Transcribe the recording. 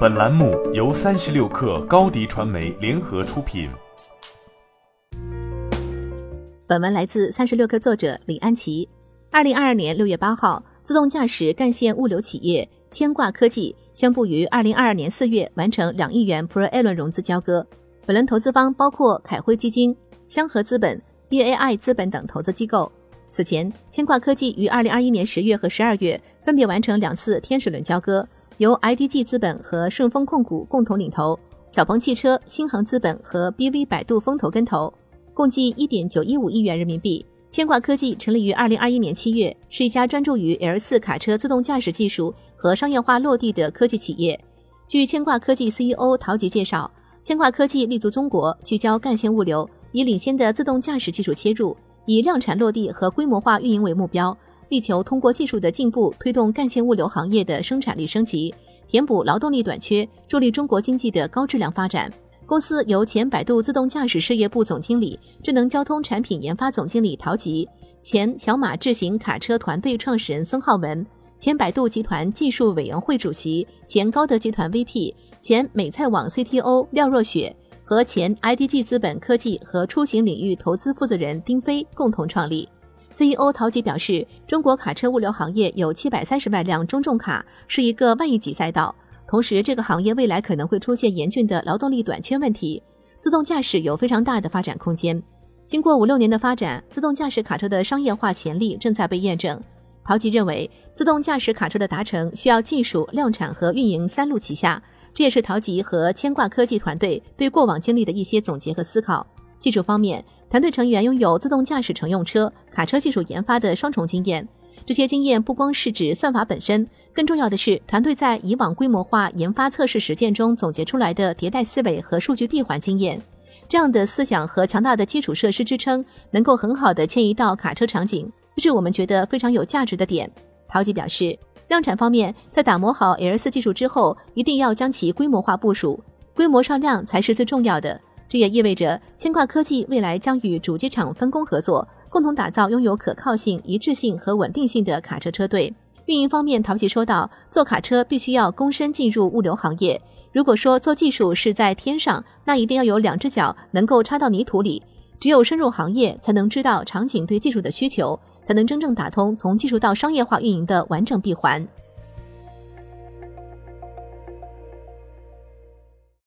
本栏目由三十六氪高低传媒联合出品。本文来自三十六氪作者李安琪。二零二二年六月八号，自动驾驶干线物流企业牵挂科技宣布于二零二二年四月完成两亿元 Pre A 轮融资交割。本轮投资方包括凯辉基金、香河资本、BAI 资本等投资机构。此前，牵挂科技于二零二一年十月和十二月分别完成两次天使轮交割，由 IDG 资本和顺丰控股共同领投，小鹏汽车、新航资本和 BV 百度风投跟投，共计一点九一五亿元人民币。牵挂科技成立于二零二一年七月，是一家专注于 L 四卡车自动驾驶技术和商业化落地的科技企业。据牵挂科技 CEO 陶吉介绍，牵挂科技立足中国，聚焦干线物流，以领先的自动驾驶技术切入。以量产落地和规模化运营为目标，力求通过技术的进步，推动干线物流行业的生产力升级，填补劳动力短缺，助力中国经济的高质量发展。公司由前百度自动驾驶事业部总经理、智能交通产品研发总经理陶吉，前小马智行卡车团队创始人孙浩文，前百度集团技术委员会主席、前高德集团 VP、前美菜网 CTO 廖若雪。和前 IDG 资本科技和出行领域投资负责人丁飞共同创立。CEO 陶吉表示，中国卡车物流行业有七百三十万辆中重卡，是一个万亿级赛道。同时，这个行业未来可能会出现严峻的劳动力短缺问题，自动驾驶有非常大的发展空间。经过五六年的发展，自动驾驶卡车的商业化潜力正在被验证。陶吉认为，自动驾驶卡车的达成需要技术、量产和运营三路齐下。这也是陶吉和牵挂科技团队对过往经历的一些总结和思考。技术方面，团队成员拥有自动驾驶乘用车、卡车技术研发的双重经验。这些经验不光是指算法本身，更重要的是团队在以往规模化研发测试实践中总结出来的迭代思维和数据闭环经验。这样的思想和强大的基础设施支撑，能够很好的迁移到卡车场景，这是我们觉得非常有价值的点。陶吉表示。量产方面，在打磨好 L 四技术之后，一定要将其规模化部署，规模上量才是最重要的。这也意味着牵挂科技未来将与主机厂分工合作，共同打造拥有可靠性、一致性和稳定性的卡车车队。运营方面，陶琪说道：“做卡车必须要躬身进入物流行业。如果说做技术是在天上，那一定要有两只脚能够插到泥土里。只有深入行业，才能知道场景对技术的需求。”才能真正打通从技术到商业化运营的完整闭环。